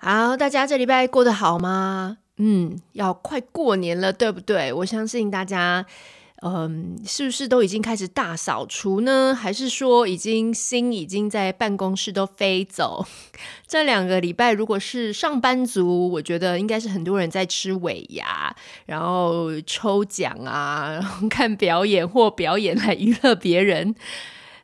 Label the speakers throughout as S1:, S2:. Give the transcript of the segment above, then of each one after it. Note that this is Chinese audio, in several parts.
S1: 好，大家这礼拜过得好吗？嗯，要快过年了，对不对？我相信大家，嗯，是不是都已经开始大扫除呢？还是说已经心已经在办公室都飞走？这两个礼拜，如果是上班族，我觉得应该是很多人在吃尾牙，然后抽奖啊，然 后看表演或表演来娱乐别人。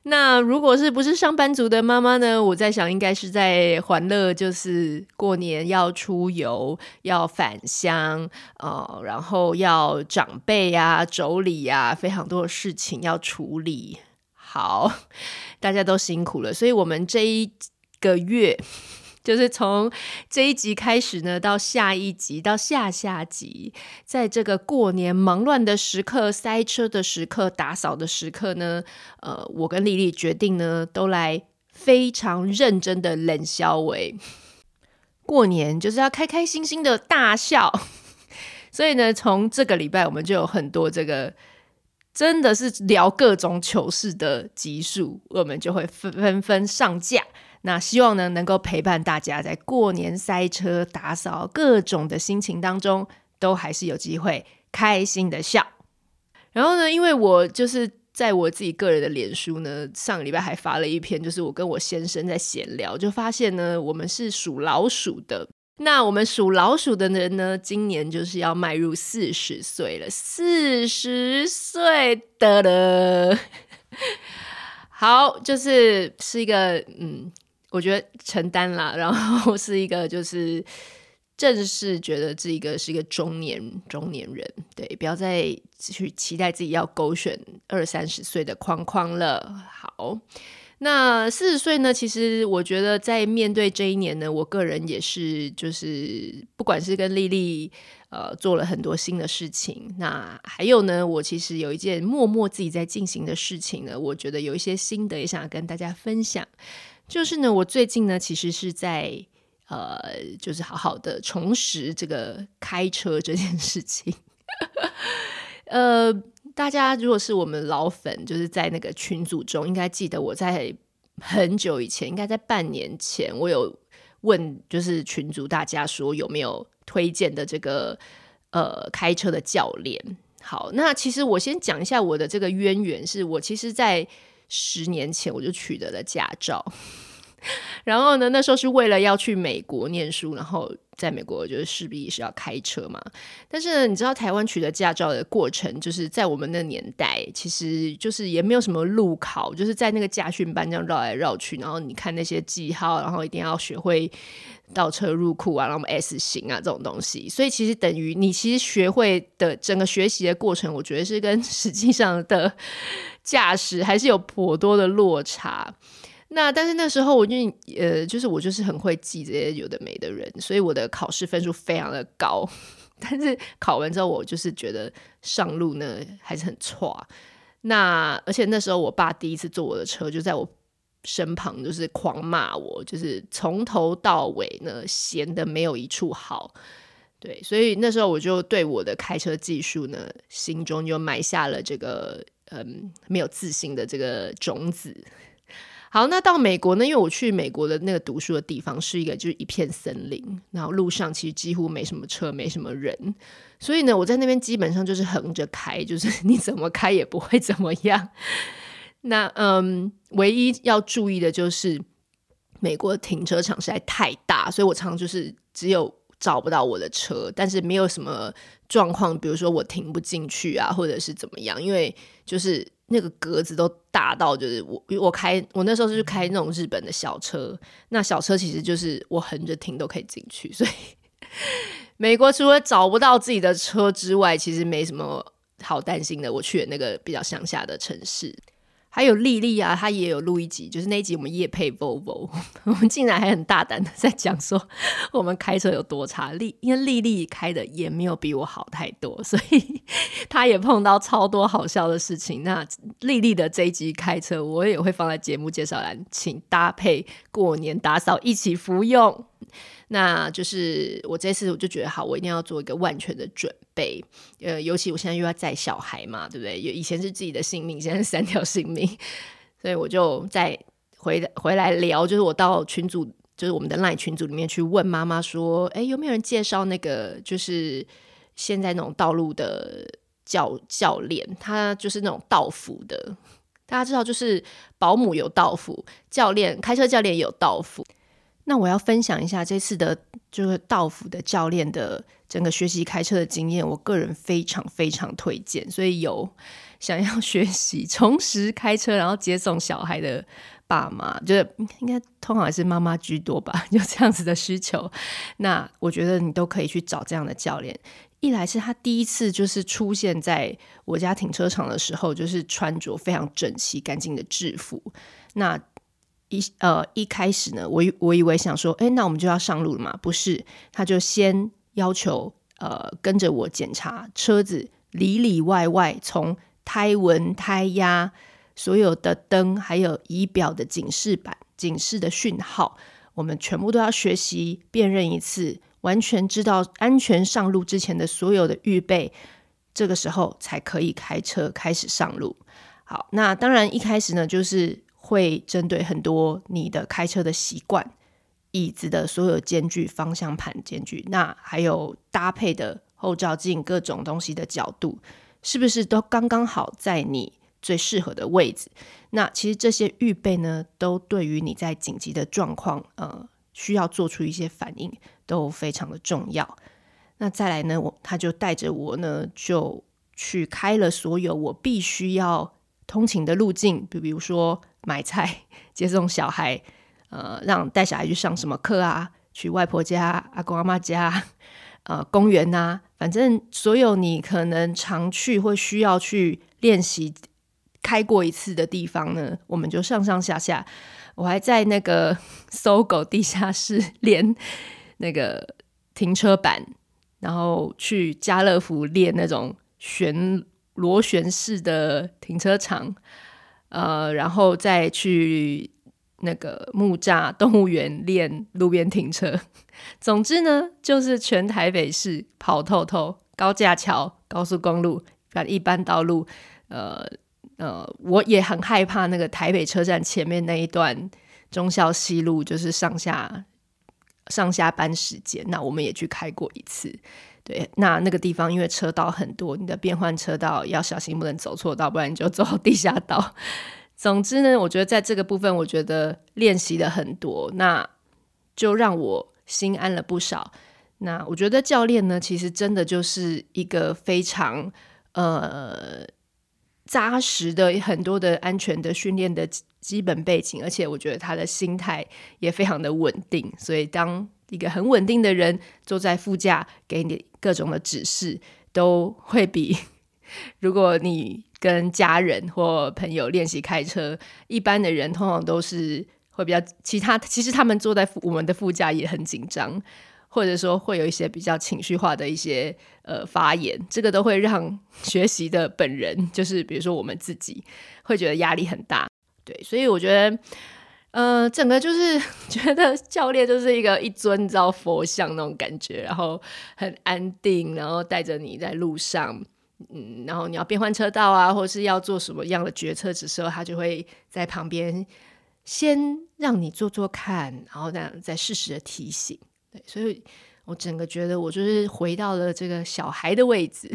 S1: 那如果是不是上班族的妈妈呢？我在想，应该是在欢乐，就是过年要出游、要返乡呃，然后要长辈呀、妯娌呀，非常多的事情要处理。好，大家都辛苦了，所以我们这一个月。就是从这一集开始呢，到下一集，到下下集，在这个过年忙乱的时刻、塞车的时刻、打扫的时刻呢，呃，我跟丽丽决定呢，都来非常认真的冷消维。过年就是要开开心心的大笑，所以呢，从这个礼拜我们就有很多这个真的是聊各种糗事的集数，我们就会纷纷纷上架。那希望呢，能够陪伴大家在过年塞车、打扫各种的心情当中，都还是有机会开心的笑。然后呢，因为我就是在我自己个人的脸书呢，上个礼拜还发了一篇，就是我跟我先生在闲聊，就发现呢，我们是属老鼠的。那我们属老鼠的人呢，今年就是要迈入四十岁了，四十岁的了。好，就是是一个嗯。我觉得承担了，然后是一个就是正式觉得这一个是一个中年中年人，对，不要再去期待自己要勾选二三十岁的框框了。好，那四十岁呢？其实我觉得在面对这一年呢，我个人也是就是不管是跟丽丽呃做了很多新的事情，那还有呢，我其实有一件默默自己在进行的事情呢，我觉得有一些心得也想要跟大家分享。就是呢，我最近呢，其实是在呃，就是好好的重拾这个开车这件事情。呃，大家如果是我们老粉，就是在那个群组中，应该记得我在很久以前，应该在半年前，我有问，就是群组大家说有没有推荐的这个呃开车的教练。好，那其实我先讲一下我的这个渊源，是我其实，在。十年前我就取得了驾照，然后呢，那时候是为了要去美国念书，然后在美国就是势必是要开车嘛。但是呢，你知道台湾取得驾照的过程，就是在我们那年代，其实就是也没有什么路考，就是在那个驾训班这样绕来绕去，然后你看那些记号，然后一定要学会倒车入库啊，然后 S 型啊这种东西。所以其实等于你其实学会的整个学习的过程，我觉得是跟实际上的。驾驶还是有颇多的落差，那但是那时候我就呃，就是我就是很会记这些有的没的人，所以我的考试分数非常的高。但是考完之后，我就是觉得上路呢还是很差。那而且那时候我爸第一次坐我的车，就在我身旁，就是狂骂我，就是从头到尾呢闲的没有一处好。对，所以那时候我就对我的开车技术呢，心中就埋下了这个。嗯，没有自信的这个种子。好，那到美国呢？因为我去美国的那个读书的地方是一个就是一片森林，然后路上其实几乎没什么车，没什么人，所以呢，我在那边基本上就是横着开，就是你怎么开也不会怎么样。那嗯，唯一要注意的就是美国停车场实在太大，所以我常常就是只有。找不到我的车，但是没有什么状况，比如说我停不进去啊，或者是怎么样，因为就是那个格子都大到，就是我我开我那时候是开那种日本的小车，那小车其实就是我横着停都可以进去，所以美国除了找不到自己的车之外，其实没什么好担心的。我去的那个比较乡下的城市。还有丽丽啊，她也有录一集，就是那一集我们夜配 Vovo，我们竟然还很大胆的在讲说我们开车有多差。丽因为丽丽开的也没有比我好太多，所以她也碰到超多好笑的事情。那丽丽的这一集开车，我也会放在节目介绍栏，请搭配过年打扫一起服用。那就是我这次我就觉得好，我一定要做一个万全的准备。呃，尤其我现在又要载小孩嘛，对不对？以前是自己的性命，现在是三条性命，所以我就再回回来聊。就是我到群组就是我们的 LINE 群组里面去问妈妈说，哎，有没有人介绍那个就是现在那种道路的教教练？他就是那种道服的，大家知道，就是保姆有道服，教练开车教练有道服。那我要分享一下这次的，就是道府的教练的整个学习开车的经验，我个人非常非常推荐。所以有想要学习重拾开车，然后接送小孩的爸妈，就是应该通常还是妈妈居多吧，有这样子的需求。那我觉得你都可以去找这样的教练。一来是他第一次就是出现在我家停车场的时候，就是穿着非常整齐、干净的制服。那一呃一开始呢，我我以为想说，哎，那我们就要上路了嘛？不是，他就先要求呃跟着我检查车子里里外外，从胎纹、胎压、所有的灯，还有仪表的警示板、警示的讯号，我们全部都要学习辨认一次，完全知道安全上路之前的所有的预备，这个时候才可以开车开始上路。好，那当然一开始呢，就是。会针对很多你的开车的习惯，椅子的所有间距、方向盘间距，那还有搭配的后照镜、各种东西的角度，是不是都刚刚好在你最适合的位置？那其实这些预备呢，都对于你在紧急的状况，呃，需要做出一些反应，都非常的重要。那再来呢，我他就带着我呢，就去开了所有我必须要通勤的路径，比比如说。买菜、接送小孩，呃，让带小孩去上什么课啊？去外婆家、阿公阿妈家，呃，公园呐、啊，反正所有你可能常去或需要去练习开过一次的地方呢，我们就上上下下。我还在那个 搜狗地下室练那个停车板，然后去家乐福练那种旋螺旋式的停车场。呃，然后再去那个木栅动物园练路边停车。总之呢，就是全台北市跑透透，高架桥、高速公路、一般道路。呃呃，我也很害怕那个台北车站前面那一段忠孝西路，就是上下上下班时间，那我们也去开过一次。对，那那个地方因为车道很多，你的变换车道要小心，不能走错道，不然你就 走地下道。总之呢，我觉得在这个部分，我觉得练习了很多，那就让我心安了不少。那我觉得教练呢，其实真的就是一个非常呃扎实的很多的安全的训练的基本背景，而且我觉得他的心态也非常的稳定，所以当一个很稳定的人坐在副驾，给你各种的指示，都会比 如果你跟家人或朋友练习开车，一般的人通常都是会比较其他。其实他们坐在我们的副驾也很紧张，或者说会有一些比较情绪化的一些呃发言，这个都会让学习的本人，就是比如说我们自己，会觉得压力很大。对，所以我觉得。呃，整个就是 觉得教练就是一个一尊你知道佛像那种感觉，然后很安定，然后带着你在路上，嗯，然后你要变换车道啊，或是要做什么样的决策的时候，他就会在旁边先让你做做看，然后这样再适时的提醒。对，所以我整个觉得我就是回到了这个小孩的位置，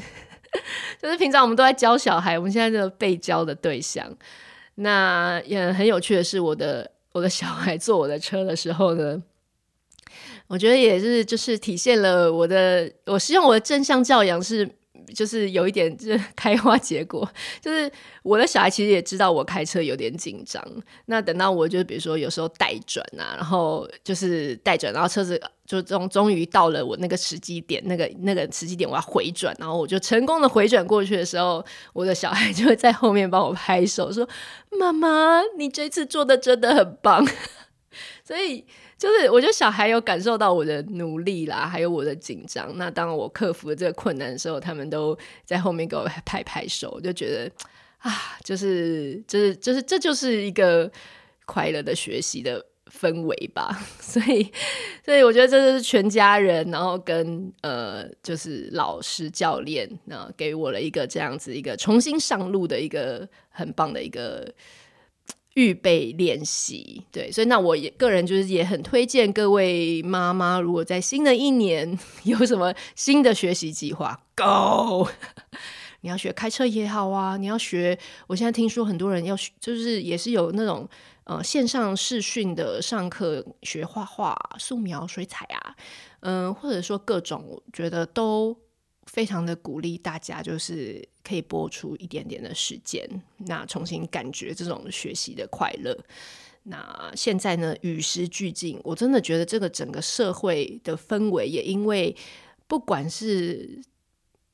S1: 就是平常我们都在教小孩，我们现在这个被教的对象。那也很有趣的是，我的。我的小孩坐我的车的时候呢，我觉得也是，就是体现了我的，我希望我的正向教养是。就是有一点，就是开花结果。就是我的小孩其实也知道我开车有点紧张。那等到我就比如说有时候带转啊，然后就是带转，然后车子就终终于到了我那个时机点，那个 那个时机点我要回转，然后我就成功的回转过去的时候，我的小孩就会在后面帮我拍手说：“妈妈，你这次做的真的很棒。”所以。就是我觉得小孩有感受到我的努力啦，还有我的紧张。那当我克服了这个困难的时候，他们都在后面给我拍拍手，我就觉得啊，就是就是就是这就是一个快乐的学习的氛围吧。所以，所以我觉得这就是全家人，然后跟呃，就是老师教练，那给我了一个这样子一个重新上路的一个很棒的一个。预备练习。对，所以那我也个人就是也很推荐各位妈妈，如果在新的一年有什么新的学习计划，Go！你要学开车也好啊，你要学，我现在听说很多人要学，就是也是有那种呃线上视讯的上课学画画、素描、水彩啊，嗯、或者说各种，我觉得都非常的鼓励大家，就是可以播出一点点的时间，那重新感觉这种学习的快乐。那现在呢，与时俱进，我真的觉得这个整个社会的氛围也因为不管是。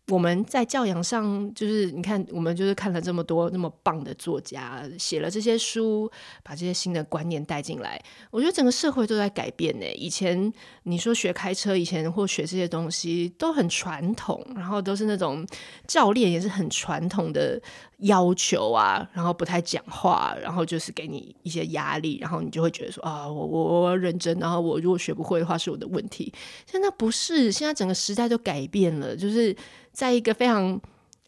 S1: 我们在教养上，就是你看，我们就是看了这么多那么棒的作家写了这些书，把这些新的观念带进来。我觉得整个社会都在改变呢。以前你说学开车，以前或学这些东西都很传统，然后都是那种教练也是很传统的要求啊，然后不太讲话，然后就是给你一些压力，然后你就会觉得说啊，我我我认真，然后我如果学不会的话是我的问题。现在不是，现在整个时代都改变了，就是。在一个非常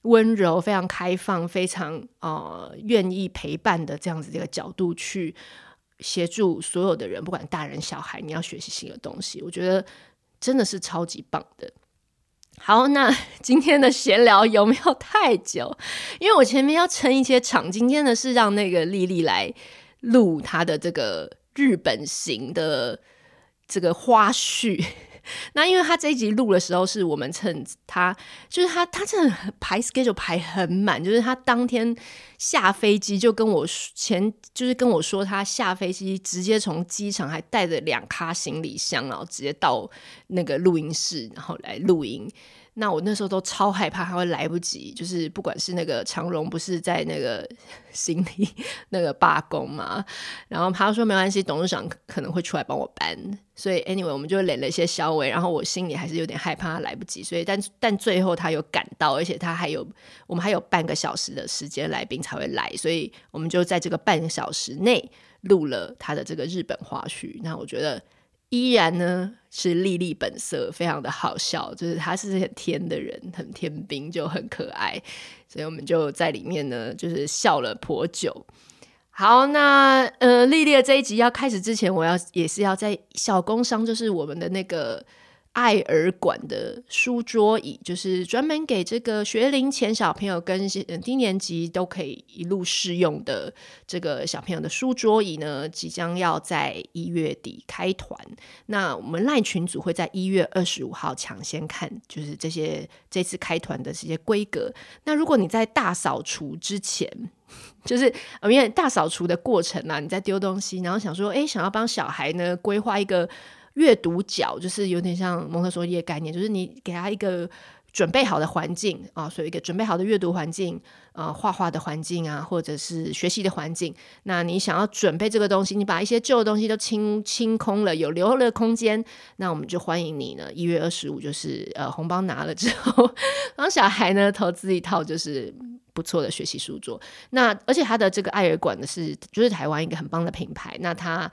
S1: 温柔、非常开放、非常呃愿意陪伴的这样子的一个角度去协助所有的人，不管大人小孩，你要学习新的东西，我觉得真的是超级棒的。好，那 今天的闲聊有没有太久？因为我前面要撑一些场，今天呢是让那个丽丽来录她的这个日本行的这个花絮。那因为他这一集录的时候，是我们趁他就是他他真的排 schedule 排很满，就是他当天下飞机就跟我前就是跟我说，他下飞机直接从机场还带着两卡行李箱，然后直接到那个录音室，然后来录音。那我那时候都超害怕，他会来不及。就是不管是那个长荣，不是在那个 行李那个罢工嘛，然后他说没关系，董事长可能会出来帮我搬。所以 anyway，我们就连了一些小尾，然后我心里还是有点害怕他来不及。所以但但最后他有赶到，而且他还有我们还有半个小时的时间来宾才会来，所以我们就在这个半小时内录了他的这个日本花絮。那我觉得。依然呢是莉莉本色，非常的好笑，就是他是很天的人，很天兵，就很可爱，所以我们就在里面呢，就是笑了颇久。好，那呃，莉莉的这一集要开始之前，我要也是要在小工商，就是我们的那个。爱尔馆的书桌椅，就是专门给这个学龄前小朋友跟低年级都可以一路适用的这个小朋友的书桌椅呢，即将要在一月底开团。那我们赖群组会在一月二十五号抢先看，就是这些这次开团的这些规格。那如果你在大扫除之前，就是因为大扫除的过程啊，你在丢东西，然后想说，哎，想要帮小孩呢规划一个。阅读角就是有点像蒙特梭利的概念，就是你给他一个准备好的环境啊，所以一个准备好的阅读环境啊，画画的环境啊，或者是学习的环境。那你想要准备这个东西，你把一些旧的东西都清清空了，有留了空间，那我们就欢迎你呢。一月二十五就是呃红包拿了之后，帮小孩呢投资一套就是不错的学习书桌。那而且他的这个爱尔馆呢是就是台湾一个很棒的品牌，那他。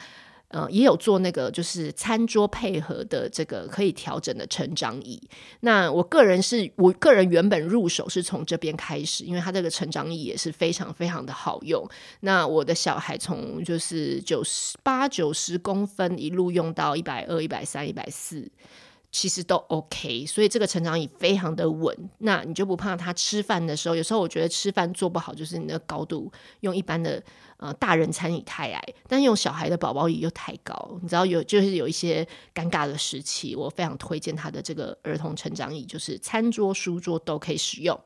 S1: 呃，也有做那个就是餐桌配合的这个可以调整的成长椅。那我个人是我个人原本入手是从这边开始，因为它这个成长椅也是非常非常的好用。那我的小孩从就是九十八九十公分一路用到一百二、一百三、一百四。其实都 OK，所以这个成长椅非常的稳，那你就不怕他吃饭的时候。有时候我觉得吃饭做不好，就是你的高度用一般的呃大人餐椅太矮，但用小孩的宝宝椅又太高，你知道有就是有一些尴尬的时期。我非常推荐他的这个儿童成长椅，就是餐桌、书桌都可以使用。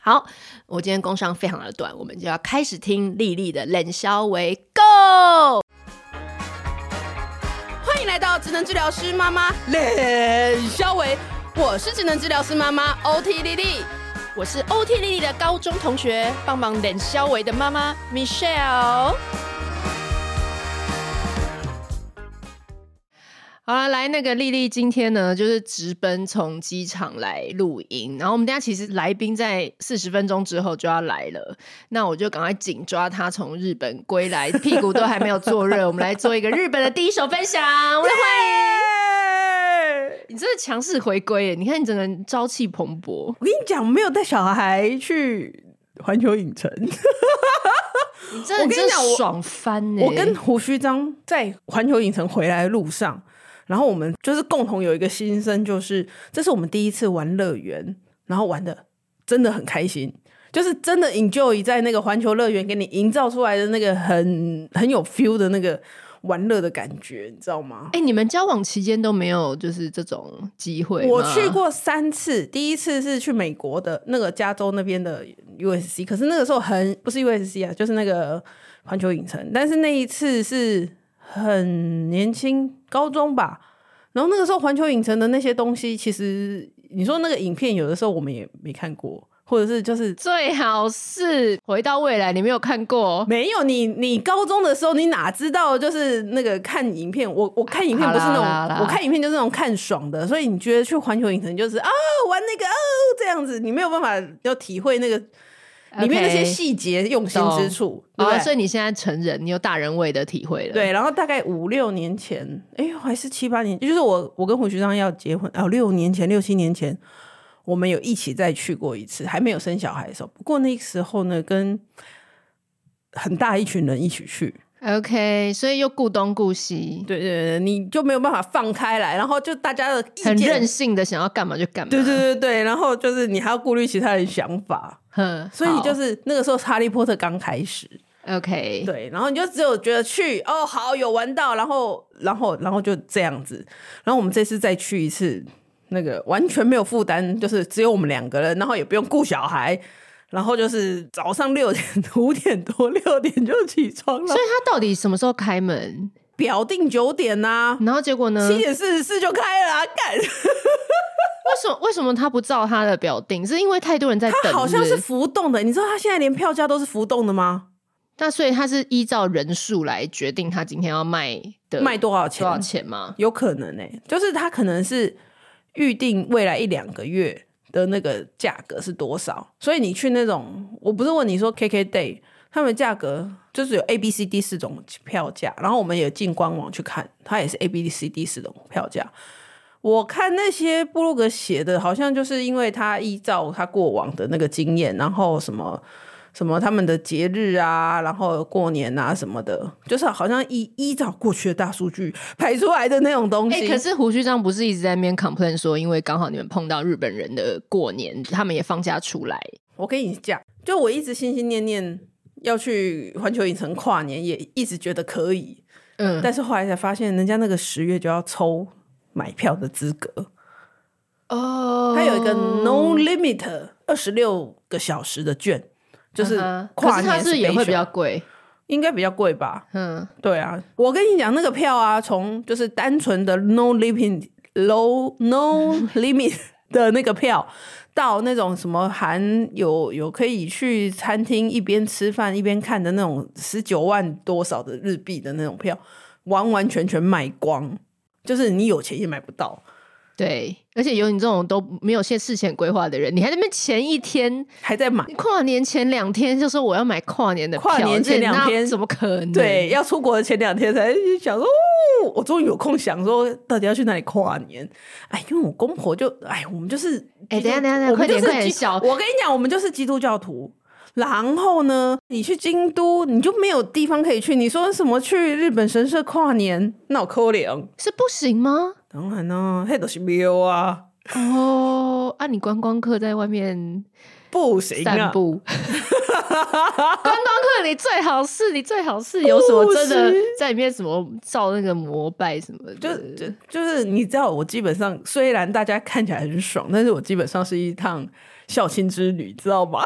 S1: 好，我今天工商非常的短，我们就要开始听莉莉的冷笑话，Go！
S2: 欢迎来到职能治疗师妈妈冷肖维，我是职能治疗师妈妈 OT 莉莉，
S1: 我是 OT 莉莉的高中同学，帮忙冷肖维的妈妈 Michelle。好了，来那个莉莉今天呢，就是直奔从机场来录音。然后我们等下其实来宾在四十分钟之后就要来了，那我就赶快紧抓他从日本归来，屁股都还没有坐热。我们来做一个日本的第一手分享，我们来欢迎。真的强势回归耶！你看你整个人朝气蓬勃。
S3: 我跟你讲，没有带小孩去环球影城。
S1: 你真的
S2: 我跟你讲，我
S1: 爽翻呢！
S2: 我跟胡须章在环球影城回来的路上，然后我们就是共同有一个心声，就是这是我们第一次玩乐园，然后玩的真的很开心，就是真的 enjoy 在那个环球乐园给你营造出来的那个很很有 feel 的那个。玩乐的感觉，你知道吗？
S1: 哎、欸，你们交往期间都没有就是这种机会？
S2: 我去过三次，第一次是去美国的那个加州那边的 USC，可是那个时候很不是 USC 啊，就是那个环球影城。但是那一次是很年轻，高中吧。然后那个时候环球影城的那些东西，其实你说那个影片，有的时候我们也没看过。或者是就是
S1: 最好是回到未来，你没有看过？
S2: 没有，你你高中的时候你哪知道？就是那个看影片，我我看影片不是那种，我看影片就是那种看爽的，所以你觉得去环球影城就是啊玩那个哦这样子，你没有办法要体会那个里面那些细节用心之处。
S1: 啊、所以你现在成人，你有大人味的体会了。
S2: 对，然后大概五六年前，哎，还是七八年，就是我我跟胡学章要结婚哦，六年前六七年前。我们有一起再去过一次，还没有生小孩的时候。不过那个时候呢，跟很大一群人一起去
S1: ，OK，所以又顾东顾西，
S2: 对对对，你就没有办法放开来，然后就大家的意见
S1: 很任性的想要干嘛就干嘛，
S2: 对对对对，然后就是你还要顾虑其他人想法，所以就是那个时候哈利波特刚开始
S1: ，OK，
S2: 对，然后你就只有觉得去哦好有玩到，然后然后然后就这样子，然后我们这次再去一次。那个完全没有负担，就是只有我们两个人，然后也不用顾小孩，然后就是早上六点、五点多、六点就起床了。
S1: 所以他到底什么时候开门？
S2: 表定九点呐、啊，
S1: 然后结果呢？
S2: 七点四十四就开了、啊，干！
S1: 为什么？为什么他不照他的表定？是因为太多人在等是是？
S2: 他好像是浮动的，你知道他现在连票价都是浮动的吗？
S1: 那所以他是依照人数来决定他今天要卖的
S2: 卖多少钱？
S1: 多少钱吗？
S2: 有可能呢、欸，就是他可能是。预定未来一两个月的那个价格是多少？所以你去那种，我不是问你说 KK Day，他们价格就是有 A、B、C、D 四种票价，然后我们也进官网去看，它也是 A、B、C、D 四种票价。我看那些布鲁格写的，好像就是因为他依照他过往的那个经验，然后什么。什么他们的节日啊，然后过年啊什么的，就是好像依依照过去的大数据排出来的那种东西。
S1: 欸、可是胡须章不是一直在那边 complain 说，因为刚好你们碰到日本人的过年，他们也放假出来。
S2: 我跟你讲，就我一直心心念念要去环球影城跨年，也一直觉得可以。嗯，但是后来才发现，人家那个十月就要抽买票的资格。哦，他有一个 no limit 二十六个小时的券。就是跨年，
S1: 是也会比较贵，
S2: 应该比较贵吧？嗯，对啊，我跟你讲，那个票啊，从就是单纯的 no limit low no limit 的那个票，到那种什么含有有可以去餐厅一边吃饭一边看的那种十九万多少的日币的那种票，完完全全卖光，就是你有钱也买不到。
S1: 对，而且有你这种都没有先事前规划的人，你还在那边前一天
S2: 还在买，
S1: 跨年前两天就说我要买跨年的票，
S2: 跨年前两天
S1: 怎么可能？
S2: 对，要出国的前两天才想说，哦，我终于有空想说到底要去哪里跨年。哎，因为我公婆就哎，我们就是
S1: 哎，等下等下等下，快点快点，小，
S2: 我跟你讲，我们就是基督教徒。然后呢，你去京都，你就没有地方可以去。你说什么去日本神社跨年，那我可怜
S1: 是不行吗？
S2: 当然啦，迄都是庙啊。
S1: 哦，啊，你观光客在外面
S2: 不行啊。
S1: 观光客，你最好是，你最好是有什么真的在里面什么造那个膜拜什么的，
S2: 就就就是你知道，我基本上虽然大家看起来很爽，但是我基本上是一趟。孝亲之旅，知道
S1: 吗？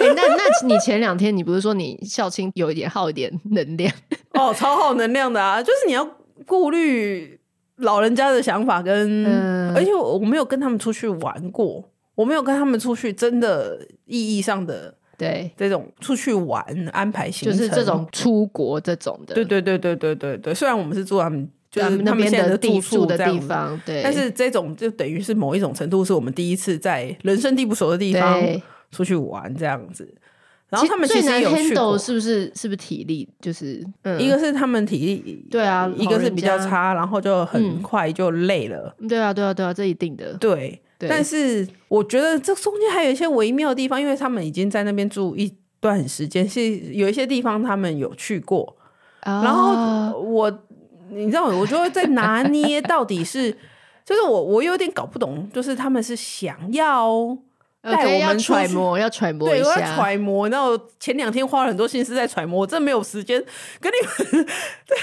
S1: 那那你前两天你不是说你孝亲有一点耗一点能量？
S2: 哦，超耗能量的啊！就是你要顾虑老人家的想法跟，嗯、而且我我没有跟他们出去玩过，我没有跟他们出去真的意义上的对这种出去玩安排行程，
S1: 就是这种出国这种的。
S2: 对对对对对对对，虽然我们是住他们。就是
S1: 那边的住宿的地方，
S2: 对。但是这种就等于是某一种程度，是我们第一次在人生地不熟的地方出去玩这样子。然后他们其实有去过，
S1: 是不是？是不是体力？就是、嗯、
S2: 一个是他们体力，
S1: 对啊，
S2: 一个是比较差，然后就很快就累了。
S1: 嗯、对啊，对啊，对啊，这一定的。
S2: 对，对。但是我觉得这中间还有一些微妙的地方，因为他们已经在那边住一段时间，是有一些地方他们有去过，
S1: 哦、
S2: 然后我你知道，我就会在拿捏到底是，就是我我有点搞不懂，就是他们是想要。带我们
S1: 揣摩，要揣摩一下，
S2: 对，要揣摩。然后前两天花了很多心思在揣摩，我真没有时间跟你们。对，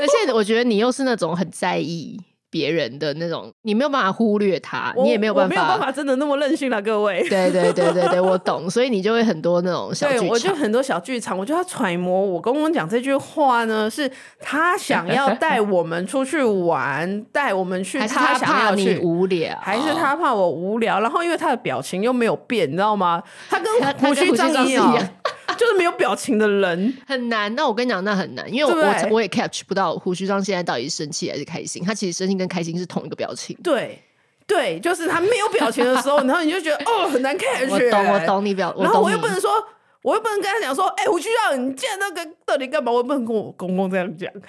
S1: 而且我觉得你又是那种很在意。别人的那种，你没有办法忽略他，你也没有办法，
S2: 没有办法真的那么任性了，各位。
S1: 对对对对对，我 懂，所以你就会很多那种小剧场。
S2: 对，我就很多小剧场，我就要揣摩我公公讲这句话呢，是他想要 带我们出去玩，带我们去，他想要你
S1: 无聊，
S2: 还是他怕我无聊？然后因为他的表情又没有变，你知道吗？他跟胡须张一样。就是没有表情的人
S1: 很难。那我跟你讲，那很难，因为我我，我也 catch 不到胡须张现在到底是生气还是开心。他其实生气跟开心是同一个表情。
S2: 对对，就是他没有表情的时候，然后你就觉得 哦很难 catch。
S1: 我懂，我懂你表。
S2: 然后我又不能说，我又不能跟他讲说，哎、欸，胡须张，你见那个到底干嘛？我又不能跟我公公这样讲。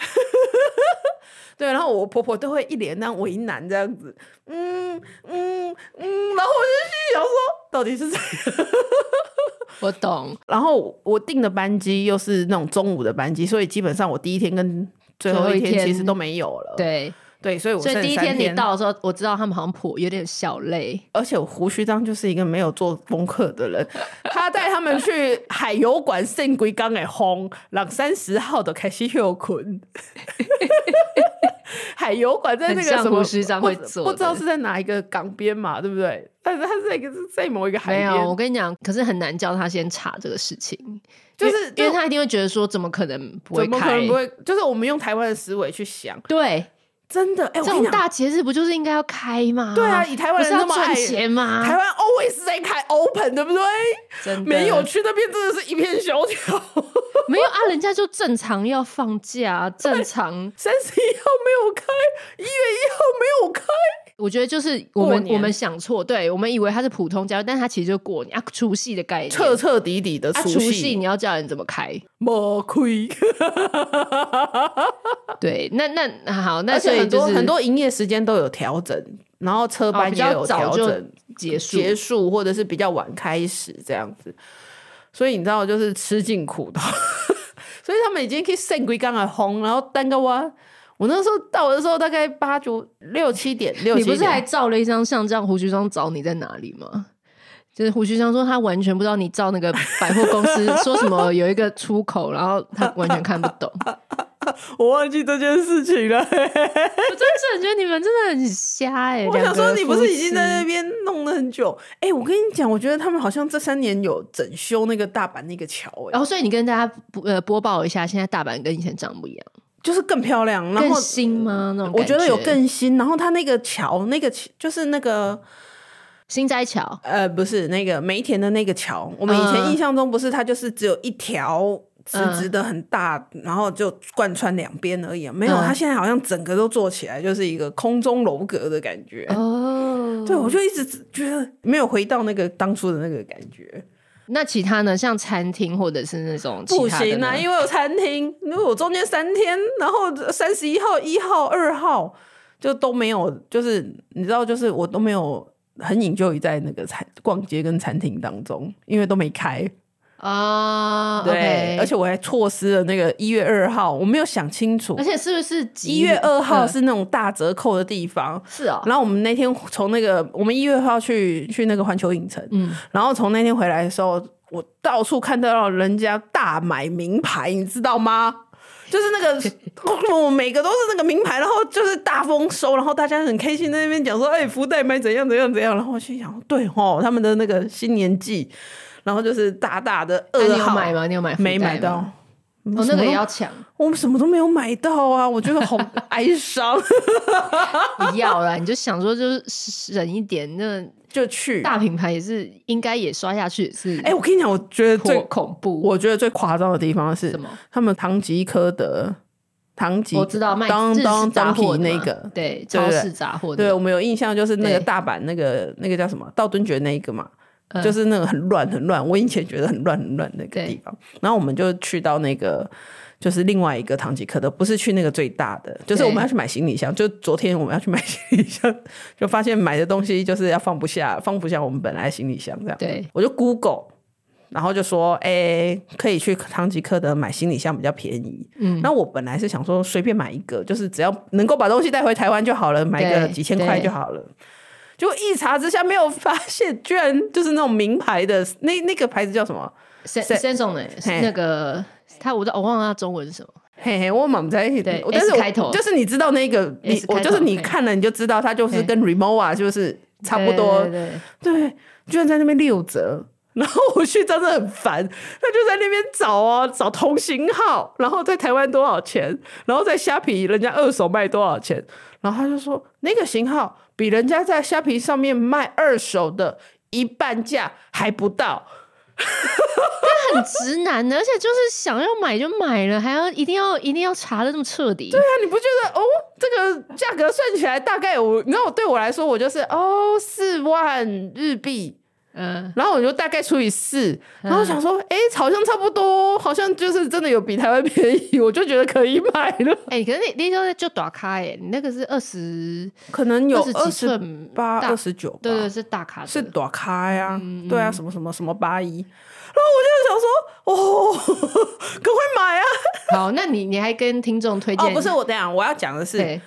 S2: 对，然后我婆婆都会一脸那样为难这样子，嗯嗯嗯，然后我就心想说，到底是谁？
S1: 我懂。
S2: 然后我订的班机又是那种中午的班机，所以基本上我第一天跟最后一天其实都没有了。
S1: 对
S2: 对，所以我
S1: 所以第一天你到的时候，我知道他们好像颇有点小累，
S2: 而且我胡须章就是一个没有做功课的人，他带他们去海游馆圣龟缸给轰，两三十号的开始休困。海游馆在那个什么？会做不知道是在哪一个港边嘛，对不对？但是他是在一个在某一个海边。
S1: 没有，我跟你讲，可是很难叫他先查这个事情，就是因为他一定会觉得说，怎么可能不会开？
S2: 怎么可能不会？就是我们用台湾的思维去想，
S1: 对。
S2: 真的，哎、欸，
S1: 这种大节日不就是应该要开吗？
S2: 对啊，以台湾人那么爱
S1: 赚钱吗？
S2: 台湾 always 在开 open，对不对？
S1: 真的，
S2: 没有去那边真的是一片萧条。
S1: 没有啊，人家就正常要放假，正常
S2: 三十一号没有开，一月一号没有开。
S1: 我觉得就是我们我们想错，对，我们以为它是普通假，但是它其实就是过年啊，除夕的概念，
S2: 彻彻底底的除夕。
S1: 你要叫人怎
S2: 么开？
S1: 对，那那好，那所以就是
S2: 很多营业时间都有调整，然后车班也有调整
S1: 结束
S2: 结束，或者是比较晚开始这样子。所以你知道，就是吃尽苦头。所以他们已经可以圣龟刚来轰，然后单个哇。我那时候到的时候大概八九六七点，六七点。
S1: 你不是还照了一张像这样胡须张找你在哪里吗？就是胡须张说他完全不知道你照那个百货公司 说什么有一个出口，然后他完全看不懂。
S2: 我忘记这件事情了。我真
S1: 是觉得你们真的很瞎哎、欸！
S2: 我想说你不是已经在那边弄了很久？哎、欸，我跟你讲，我觉得他们好像这三年有整修那个大阪那个桥哎。
S1: 然后所以你跟大家呃播报一下，现在大阪跟以前长不一样。
S2: 就是更漂亮，然后
S1: 更新吗？那种
S2: 我觉得有更新。然后它那个桥，那个就是那个
S1: 新斋桥，
S2: 呃，不是那个梅田的那个桥。我们以前印象中不是，它就是只有一条直直的很大，嗯、然后就贯穿两边而已。没有，它现在好像整个都做起来，就是一个空中楼阁的感觉。哦，对，我就一直觉得没有回到那个当初的那个感觉。
S1: 那其他呢？像餐厅或者是那种
S2: 不行啊，因为有餐厅，因为我中间三天，然后三十一号、一号、二号就都没有，就是你知道，就是我都没有很引咎于在那个餐逛街跟餐厅当中，因为都没开
S1: 啊。对.
S2: 而且我还错失了那个一月二号，我没有想清楚，
S1: 而且是不是
S2: 一月二号是那种大折扣的地方？
S1: 是啊。
S2: 然后我们那天从那个我们一月二号去去那个环球影城，嗯，然后从那天回来的时候。我到处看到人家大买名牌，你知道吗？就是那个，我每个都是那个名牌，然后就是大丰收，然后大家很开心在那边讲说，哎、欸，福袋买怎样怎样怎样，然后我心想，对哦，他们的那个新年季，然后就是大大的二号，啊、你有
S1: 买吗？你有买？
S2: 没买到，
S1: 我、哦、那个也要抢，
S2: 我们什么都没有买到啊，我觉得好 哀伤。
S1: 不要啦，你就想说就是忍一点那。
S2: 就去
S1: 大品牌也是应该也刷下去也是。
S2: 哎、欸，我跟你讲，我觉得最
S1: 恐怖，
S2: 我觉得最夸张的地方是
S1: 什么？
S2: 他们唐吉诃德，唐吉
S1: 我知道卖
S2: 当当
S1: 当货
S2: 那个，
S1: 对，超市杂货。
S2: 对，我们有印象就是那个大阪那个那个叫什么道顿堀那一个嘛，就是那个很乱很乱，我以前觉得很乱很乱那个地方。然后我们就去到那个。就是另外一个唐吉诃德，不是去那个最大的，就是我们要去买行李箱。就昨天我们要去买行李箱，就发现买的东西就是要放不下，放不下我们本来行李箱这样。
S1: 对，
S2: 我就 Google 然后就说，哎、欸，可以去唐吉诃德买行李箱比较便宜。嗯，那我本来是想说随便买一个，就是只要能够把东西带回台湾就好了，买个几千块就好了。结果一查之下没有发现，居然就是那种名牌的，那那个牌子叫什么
S1: ？Samsung 的，那个他我我忘了他中文是什么。
S2: 嘿嘿，我蛮在意，
S1: 对，
S2: 但是
S1: 开头
S2: 就是你知道那个，你我就是你看了你就知道，它就是跟 Rimowa 就是差不多，对，居然在那边六折，然后我去真的很烦，他就在那边找啊，找同型号，然后在台湾多少钱，然后在虾皮人家二手卖多少钱，然后他就说那个型号比人家在虾皮上面卖二手的一半价还不到。
S1: 他很直男的，而且就是想要买就买了，还要一定要一定要查的这么彻底。
S2: 对啊，你不觉得哦？这个价格算起来大概我，你知道，我对我来说，我就是哦四万日币。嗯，然后我就大概除以四，然后想说，哎、嗯，好像差不多，好像就是真的有比台湾便宜，我就觉得可以买了。
S1: 哎，可是你那时候就打开，哎，你那个是二十，
S2: 可能有二十八、二十九，
S1: 对对，是大卡，
S2: 是打开啊，嗯、对啊，什么什么什么八一，然后我就想说，哦，赶快买啊！
S1: 好，那你你还跟听众推荐？
S2: 哦，不是我等下我要讲的是。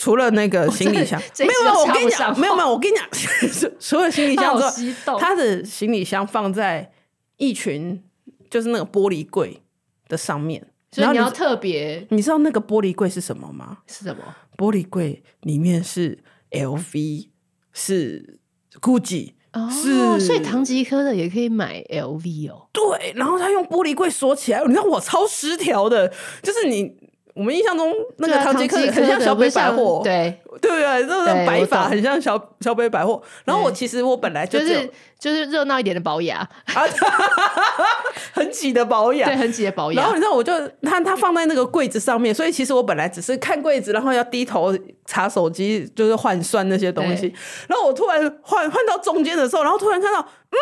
S2: 除了那个行李箱，没有没有，我跟你讲，没有没有，我跟你讲，除了行李箱之外，他的行李箱放在一群就是那个玻璃柜的上面，
S1: 所以你要特别，
S2: 你知道那个玻璃柜是什么吗？
S1: 是什么？
S2: 玻璃柜里面是 LV，是 GUCCI，
S1: 哦，是，所以唐吉诃德也可以买 LV 哦。
S2: 对，然后他用玻璃柜锁起来，你知道我超失调的，就是你。我们印象中那个唐吉诃德很像小北百货，
S1: 对
S2: 对对，那种摆法很像小小北百货。然后我其实我本来
S1: 就是就是热闹一点的保雅，
S2: 很挤的保雅，
S1: 对，很挤的保雅。
S2: 然后你知道，我就他他放在那个柜子上面，所以其实我本来只是看柜子，然后要低头查手机，就是换算那些东西。然后我突然换换到中间的时候，然后突然看到，嗯，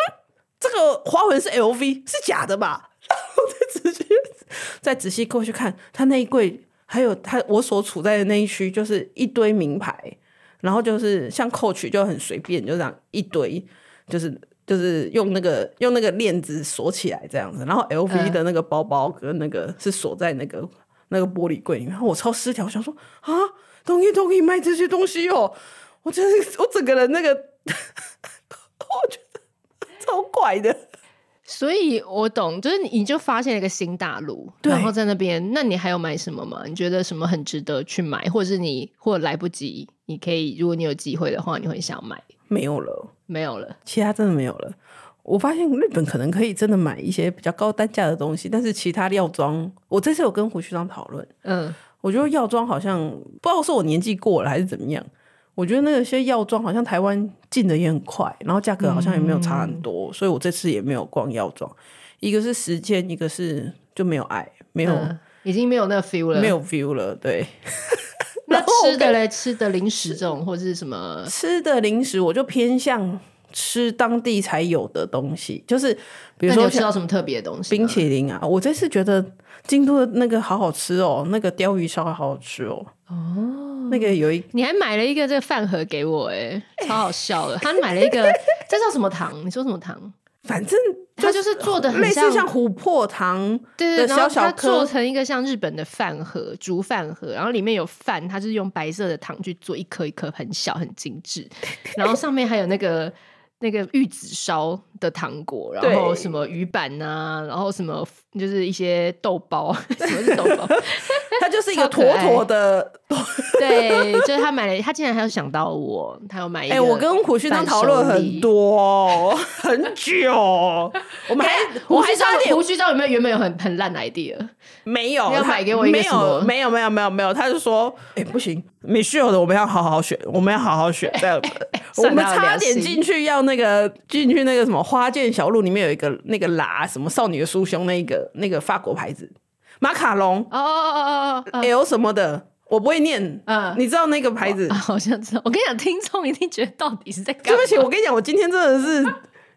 S2: 这个花纹是 LV，是假的吧？然后再直接再仔细过去看，他那一柜。还有他我所处在的那一区，就是一堆名牌，然后就是像 Coach 就很随便，就这样一堆，就是就是用那个用那个链子锁起来这样子，然后 LV 的那个包包跟那个是锁在那个那个玻璃柜里面，然后我超失调，想说啊，东西都可以卖这些东西哦，我真的我整个人那个，我觉得超怪的。
S1: 所以我懂，就是你就发现了一个新大陆，然后在那边，那你还有买什么吗？你觉得什么很值得去买，或者是你或者来不及，你可以，如果你有机会的话，你会想买？
S2: 没有了，
S1: 没有了，
S2: 其他真的没有了。我发现日本可能可以真的买一些比较高单价的东西，但是其他药妆，我这次有跟胡须张讨论，嗯，我觉得药妆好像不知道是我年纪过了还是怎么样。我觉得那些药妆好像台湾进的也很快，然后价格好像也没有差很多，嗯、所以我这次也没有逛药妆。一个是时间，一个是就没有爱，没有，嗯、
S1: 已经没有那个 feel 了，
S2: 没有 feel 了。对，
S1: 那吃的嘞，吃的零食这种或者是什么？
S2: 吃的零食我就偏向吃当地才有的东西，就是比如
S1: 说吃到什么特别的东西，
S2: 冰淇淋啊。我这次觉得京都的那个好好吃哦，那个鲷鱼烧好好吃哦。哦。那个有一，
S1: 你还买了一个这个饭盒给我，哎，超好笑的。他买了一个，这叫什么糖？你说什么糖？
S2: 反正
S1: 他就是做的很
S2: 类似像琥珀糖，
S1: 对对，然后它做成一个像日本的饭盒，竹饭盒，然后里面有饭，它就是用白色的糖去做一颗一颗很小很精致，然后上面还有那个。那个玉子烧的糖果，然后什么鱼板啊，然后什么就是一些豆包，什么是豆包？
S2: 它就是一个坨坨的。
S1: 对，就是他买了，他竟然还有想到我，他有买一个。哎、欸，
S2: 我跟胡须张讨论很多，很久。我们还，我还差点。
S1: 胡须张有没有原本有很很烂的 idea？
S2: 没有，
S1: 要买给我一个什么？
S2: 没有，没有，没有，没有，没有。他就说，哎、欸，不行，Michelle 的我们要好好选，我们要好好选这样子。我们差点进去要那个进去那个什么花见小路里面有一个那个喇什么少女的酥胸那个那个法国牌子。马卡龙。哦哦哦哦 L 什么的。我不会念。嗯，你知道那个牌子？
S1: 好像知道。我跟你讲，听众一定觉得到底是在干嘛？
S2: 对不起，我跟你讲，我今天真的是。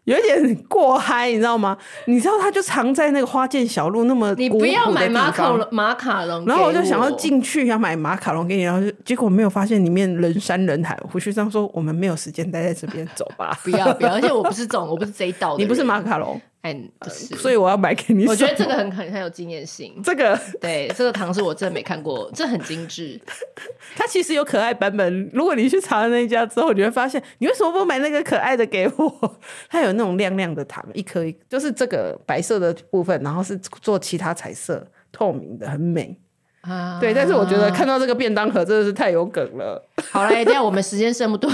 S2: 有一点过嗨，你知道吗？你知道他就藏在那个花见小路那么。你不要买马卡龙，
S1: 马卡龙。
S2: 然后我就想要进去要买马卡龙给你，然后就结果没有发现里面人山人海。胡须章说：“我们没有时间待在这边，走吧。”
S1: 不要不要，而且我不是这种，我不是这一道的。
S2: 你不是马卡龙，
S1: 哎，不是，
S2: 所以我要买给你。
S1: 我觉得这个很很很有纪念性。
S2: 这个
S1: 对，这个糖是我真的没看过，这很精致。
S2: 它其实有可爱版本。如果你去查了那一家之后，你会发现，你为什么不买那个可爱的给我？它有那种亮亮的糖，一颗一颗，就是这个白色的部分，然后是做其他彩色透明的，很美。啊，对。但是我觉得看到这个便当盒真的是太有梗了。
S1: 好了，等一下我们时间剩不多，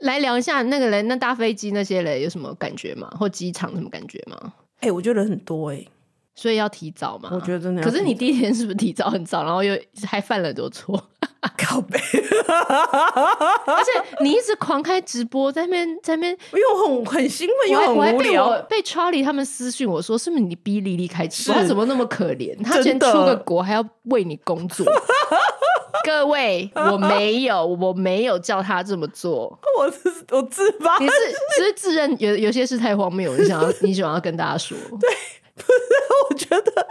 S1: 来聊一下那个人，那搭飞机那些人有什么感觉吗？或机场什么感觉吗？
S2: 哎、欸，我觉得人很多哎、欸，
S1: 所以要提早嘛。
S2: 我觉得真的。
S1: 可是你第一天是不是提早很早，然后又还犯了很多错？
S2: 靠北，
S1: 而且你一直狂开直播，在那边在那边，
S2: 又很很兴奋，又很无聊。
S1: 我被 Charlie 他们私讯我说，是不是你逼莉莉开直播？他怎么那么可怜？他先出个国还要为你工作。各位，我没有，我没有叫他这么做。
S2: 我是我自发，
S1: 你是其实自认有有些事太荒谬，你想要你想要跟大家说。
S2: 对，不是，我觉得，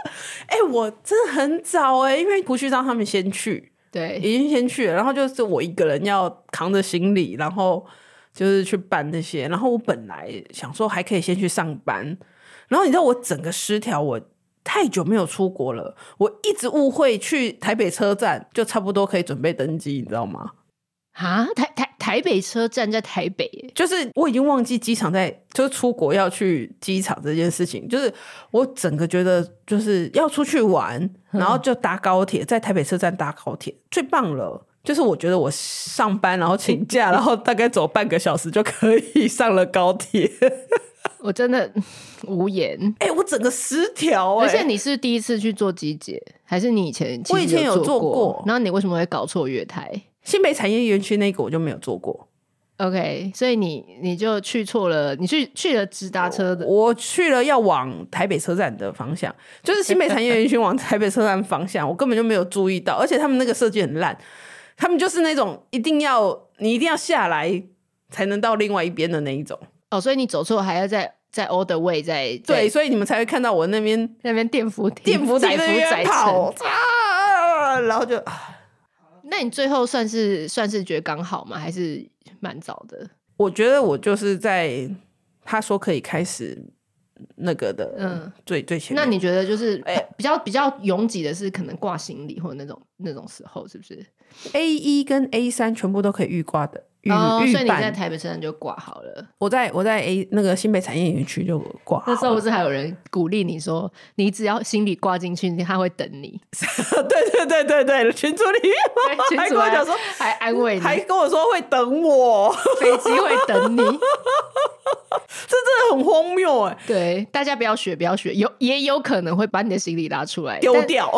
S2: 哎、欸，我真的很早哎、欸，因为胡须章他们先去，
S1: 对，
S2: 已经先去了，然后就是我一个人要扛着行李，然后就是去办那些，然后我本来想说还可以先去上班，然后你知道我整个失调，我。太久没有出国了，我一直误会去台北车站就差不多可以准备登机，你知道吗？
S1: 啊，台台台北车站在台北，
S2: 就是我已经忘记机场在，就是出国要去机场这件事情，就是我整个觉得就是要出去玩，然后就搭高铁，在台北车站搭高铁最棒了。就是我觉得我上班然后请假，然后大概走半个小时就可以上了高铁。
S1: 我真的无言，
S2: 哎、欸，我整个失调、欸。
S1: 而且你是第一次去做机姐，还是你以前
S2: 我以前有做过？
S1: 然后你为什么会搞错月台？
S2: 新北产业园区那个我就没有做过。
S1: OK，所以你你就去错了，你去去了直达车的，
S2: 我去了要往台北车站的方向，就是新北产业园区往台北车站方向，我根本就没有注意到，而且他们那个设计很烂，他们就是那种一定要你一定要下来才能到另外一边的那一种。
S1: 哦，所以你走错还要再再 all the way 再
S2: 对，所以你们才会看到我那边
S1: 那边电扶梯
S2: 电扶梯在跑啊，然后就，
S1: 那你最后算是算是觉得刚好吗？还是蛮早的？
S2: 我觉得我就是在他说可以开始那个的，嗯，最最前面。
S1: 那你觉得就是哎，比较比较拥挤的是可能挂行李或者那种那种时候，是不是
S2: ？A 一跟 A 三全部都可以预挂的。
S1: 哦，所以你在台北车站就挂好了。
S2: 我在我在 A 那个新北产业园区就挂。
S1: 那时候不是还有人鼓励你说，你只要行李挂进去，他会等你。
S2: 对对对对对，群组里面 还跟我讲说，
S1: 还安慰你，
S2: 还跟我说会等我，
S1: 飞机会等你。
S2: 这真的很荒谬哎！
S1: 对，大家不要学，不要学，有也有可能会把你的行李拉出来
S2: 丢掉。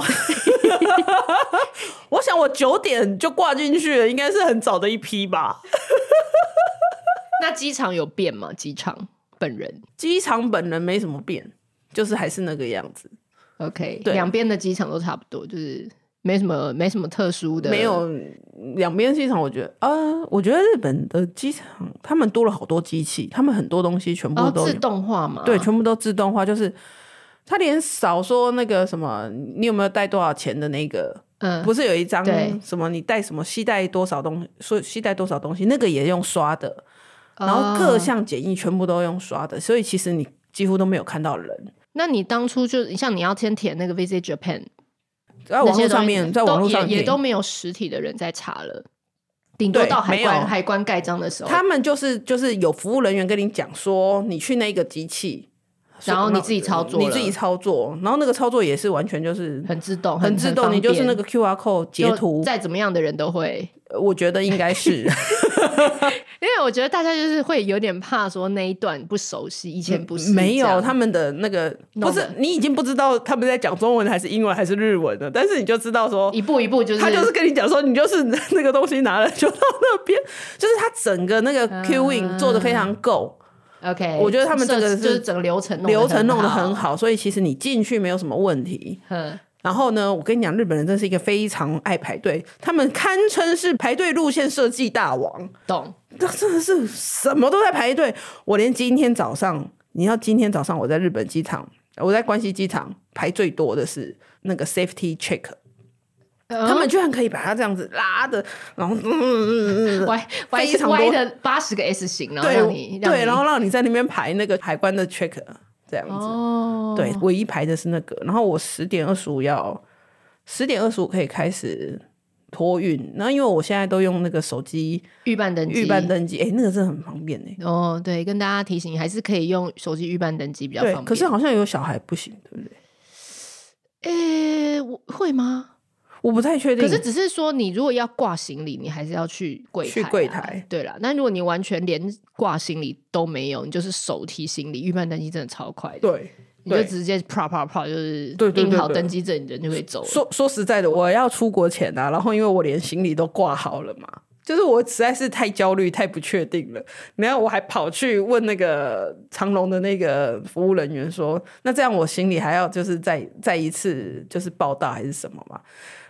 S2: 我想我九点就挂进去了，应该是很早的一批吧。
S1: 那机场有变吗？机场本人，
S2: 机场本人没什么变，就是还是那个样子。
S1: OK，对，两边的机场都差不多，就是没什么没什么特殊的。
S2: 没有两边机场，我觉得啊、呃，我觉得日本的机场他们多了好多机器，他们很多东西全部都、哦、
S1: 自动化嘛。
S2: 对，全部都自动化，就是他连少说那个什么，你有没有带多少钱的那个。嗯，不是有一张什么？你带什么？携带多少东西？说携带多少东西？那个也用刷的，然后各项检疫全部都用刷的，所以其实你几乎都没有看到人。
S1: 那你当初就像你要先填那个 Visit Japan，
S2: 在网络上面，在网络上
S1: 也，也都没有实体的人在查了，顶多到海关海关盖章的时候，
S2: 他们就是就是有服务人员跟你讲说，你去那个机器。
S1: 然后你自己操作，
S2: 你自己操作，然后那个操作也是完全就是
S1: 很自动，
S2: 很自动。你就是那个 QR code 截图，
S1: 再怎么样的人都会，
S2: 我觉得应该是，
S1: 因为我觉得大家就是会有点怕说那一段不熟悉，以前不是
S2: 没有他们的那个，不是你已经不知道他们在讲中文还是英文还是日文了，但是你就知道说
S1: 一步一步就是
S2: 他就是跟你讲说你就是那个东西拿了就到那边，就是他整个那个 queuing 做的非常够。
S1: OK，
S2: 我觉得他们这个是
S1: 就是整个流程
S2: 流程弄得很好，所以其实你进去没有什么问题。嗯，然后呢，我跟你讲，日本人真是一个非常爱排队，他们堪称是排队路线设计大王。
S1: 懂？
S2: 这真的是什么都在排队。我连今天早上，你要今天早上我在日本机场，我在关西机场排最多的是那个 safety check。他们居然可以把它这样子拉的，然后嗯嗯嗯嗯
S1: 歪歪歪的八十个 S 型，然后让你
S2: 对，对，然后让你在那边排那个海关的 check，这样子。
S1: 哦，
S2: 对，唯一排的是那个。然后我十点二十五要十点二十五可以开始托运。然后因为我现在都用那个手机
S1: 预办登记，
S2: 预办登记，哎，那个真的很方便呢。
S1: 哦，对，跟大家提醒，还是可以用手机预办登记比较方便。
S2: 可是好像有小孩不行，对不对？
S1: 诶，我会吗？
S2: 我不太确定。
S1: 可是只是说，你如果要挂行李，你还是要去柜台、啊。
S2: 去柜台。
S1: 对啦，那如果你完全连挂行李都没有，你就是手提行李，预办登机真的超快的。
S2: 对，
S1: 你就直接啪啪啪，就是订好登机证，人就可以走了。
S2: 说说实在的，我要出国前啊，然后因为我连行李都挂好了嘛。就是我实在是太焦虑、太不确定了，然后我还跑去问那个长隆的那个服务人员说：“那这样我行李还要就是再再一次就是报道还是什么嘛？”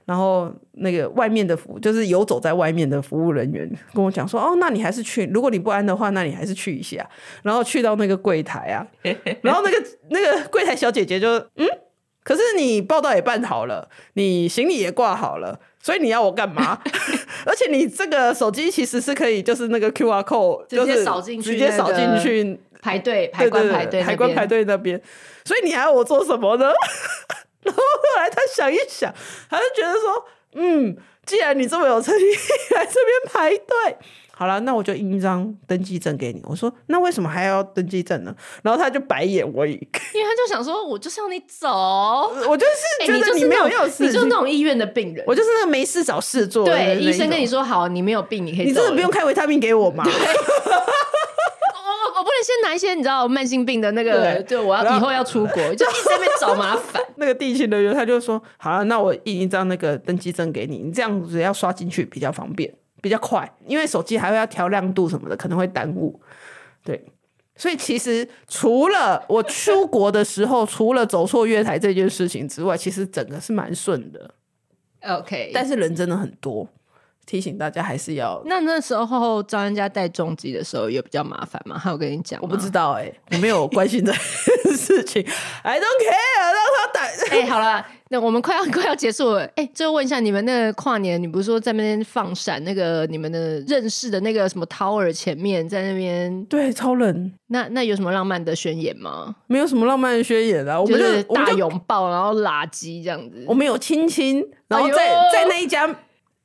S2: 然后那个外面的服就是游走在外面的服务人员跟我讲说：“哦，那你还是去，如果你不安的话，那你还是去一下。”然后去到那个柜台啊，然后那个那个柜台小姐姐就嗯，可是你报道也办好了，你行李也挂好了。所以你要我干嘛？而且你这个手机其实是可以，就是那个 QR code
S1: 直接扫进去，
S2: 直接扫进去
S1: 排队，排关排队，
S2: 海关排队那边。所以你还要我做什么呢？然后后来他想一想，他就觉得说，嗯，既然你这么有诚意来这边排队。好了，那我就印一张登记证给你。我说，那为什么还要登记证呢？然后他就白眼我，因为
S1: 他就想说，我就是要你走，
S2: 我就是觉得你没有要事，
S1: 你就是那种医院的病人，
S2: 我就是那个没事找事做。
S1: 对，医生跟你说好，你没有病，你可以。
S2: 你真的不用开维他命给我吗？我
S1: 我不能先拿一些你知道慢性病的那个，就我要以后要出国，就一直在那边找麻烦。
S2: 那个地勤的人他就说，好了，那我印一张那个登记证给你，你这样子要刷进去比较方便。比较快，因为手机还会要调亮度什么的，可能会耽误。对，所以其实除了我出国的时候，除了走错月台这件事情之外，其实整个是蛮顺的。
S1: OK，
S2: 但是人真的很多。提醒大家还是要。
S1: 那那时候招人家带重机的时候有比较麻烦嘛？还有跟你讲，
S2: 我不知道哎、欸，我没有关心这件事情。I don't care，让他带。
S1: 哎、欸，好了，那我们快要快要结束了。哎、欸，最后问一下，你们那个跨年，你不是说在那边放闪？那个你们的认识的那个什么 tower 前面，在那边
S2: 对，超冷。
S1: 那那有什么浪漫的宣言吗？
S2: 没有什么浪漫的宣言啊，我们就，
S1: 就是大拥抱，然后拉机这样子。
S2: 我们有亲亲，然后在、哎、在那一家。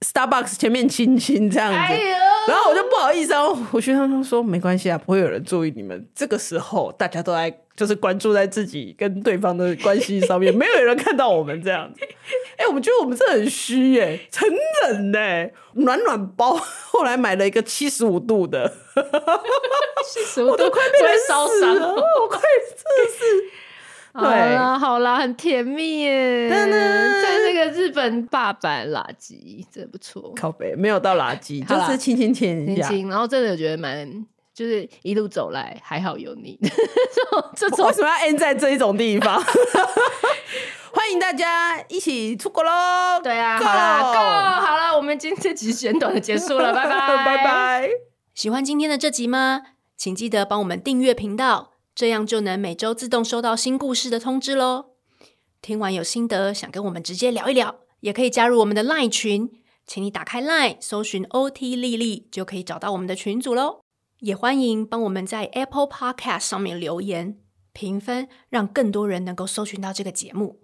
S2: Starbucks 前面亲亲这样子，哎、然后我就不好意思啊，我学生说没关系啊，不会有人注意你们。这个时候大家都在就是关注在自己跟对方的关系上面，没有人看到我们这样子。哎、欸，我们觉得我们真的很虚耶，很冷呢，暖暖包。后来买了一个七十五度的，
S1: 七十五度我都快被烧伤了，
S2: 我快真的是。
S1: 好啦好啦，很甜蜜耶！在那个日本爸爸垃圾，真的不错。
S2: 靠北没有到垃圾，就是亲亲亲一下，
S1: 然后真的觉得蛮，就是一路走来还好有你。这种
S2: 为什么要 end 在这一种地方？欢迎大家一起出国喽！
S1: 对啊，好啦，Go！好了，我们今天这集简短的结束了，拜拜
S2: 拜拜。
S1: 喜欢今天的这集吗？请记得帮我们订阅频道。这样就能每周自动收到新故事的通知喽。听完有心得，想跟我们直接聊一聊，也可以加入我们的 LINE 群，请你打开 LINE 搜寻 OT 丽丽，就可以找到我们的群组喽。也欢迎帮我们在 Apple Podcast 上面留言评分，让更多人能够搜寻到这个节目。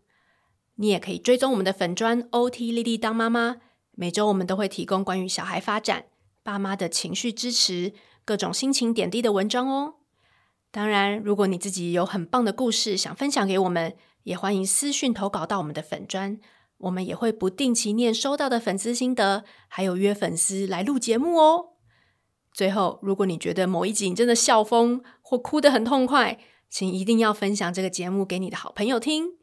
S1: 你也可以追踪我们的粉专 OT 丽丽当妈妈，每周我们都会提供关于小孩发展、爸妈的情绪支持、各种心情点滴的文章哦。当然，如果你自己有很棒的故事想分享给我们，也欢迎私讯投稿到我们的粉专，我们也会不定期念收到的粉丝心得，还有约粉丝来录节目哦。最后，如果你觉得某一集你真的笑疯或哭得很痛快，请一定要分享这个节目给你的好朋友听。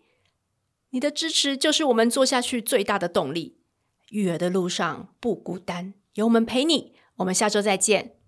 S1: 你的支持就是我们做下去最大的动力。育儿的路上不孤单，有我们陪你。我们下周再见。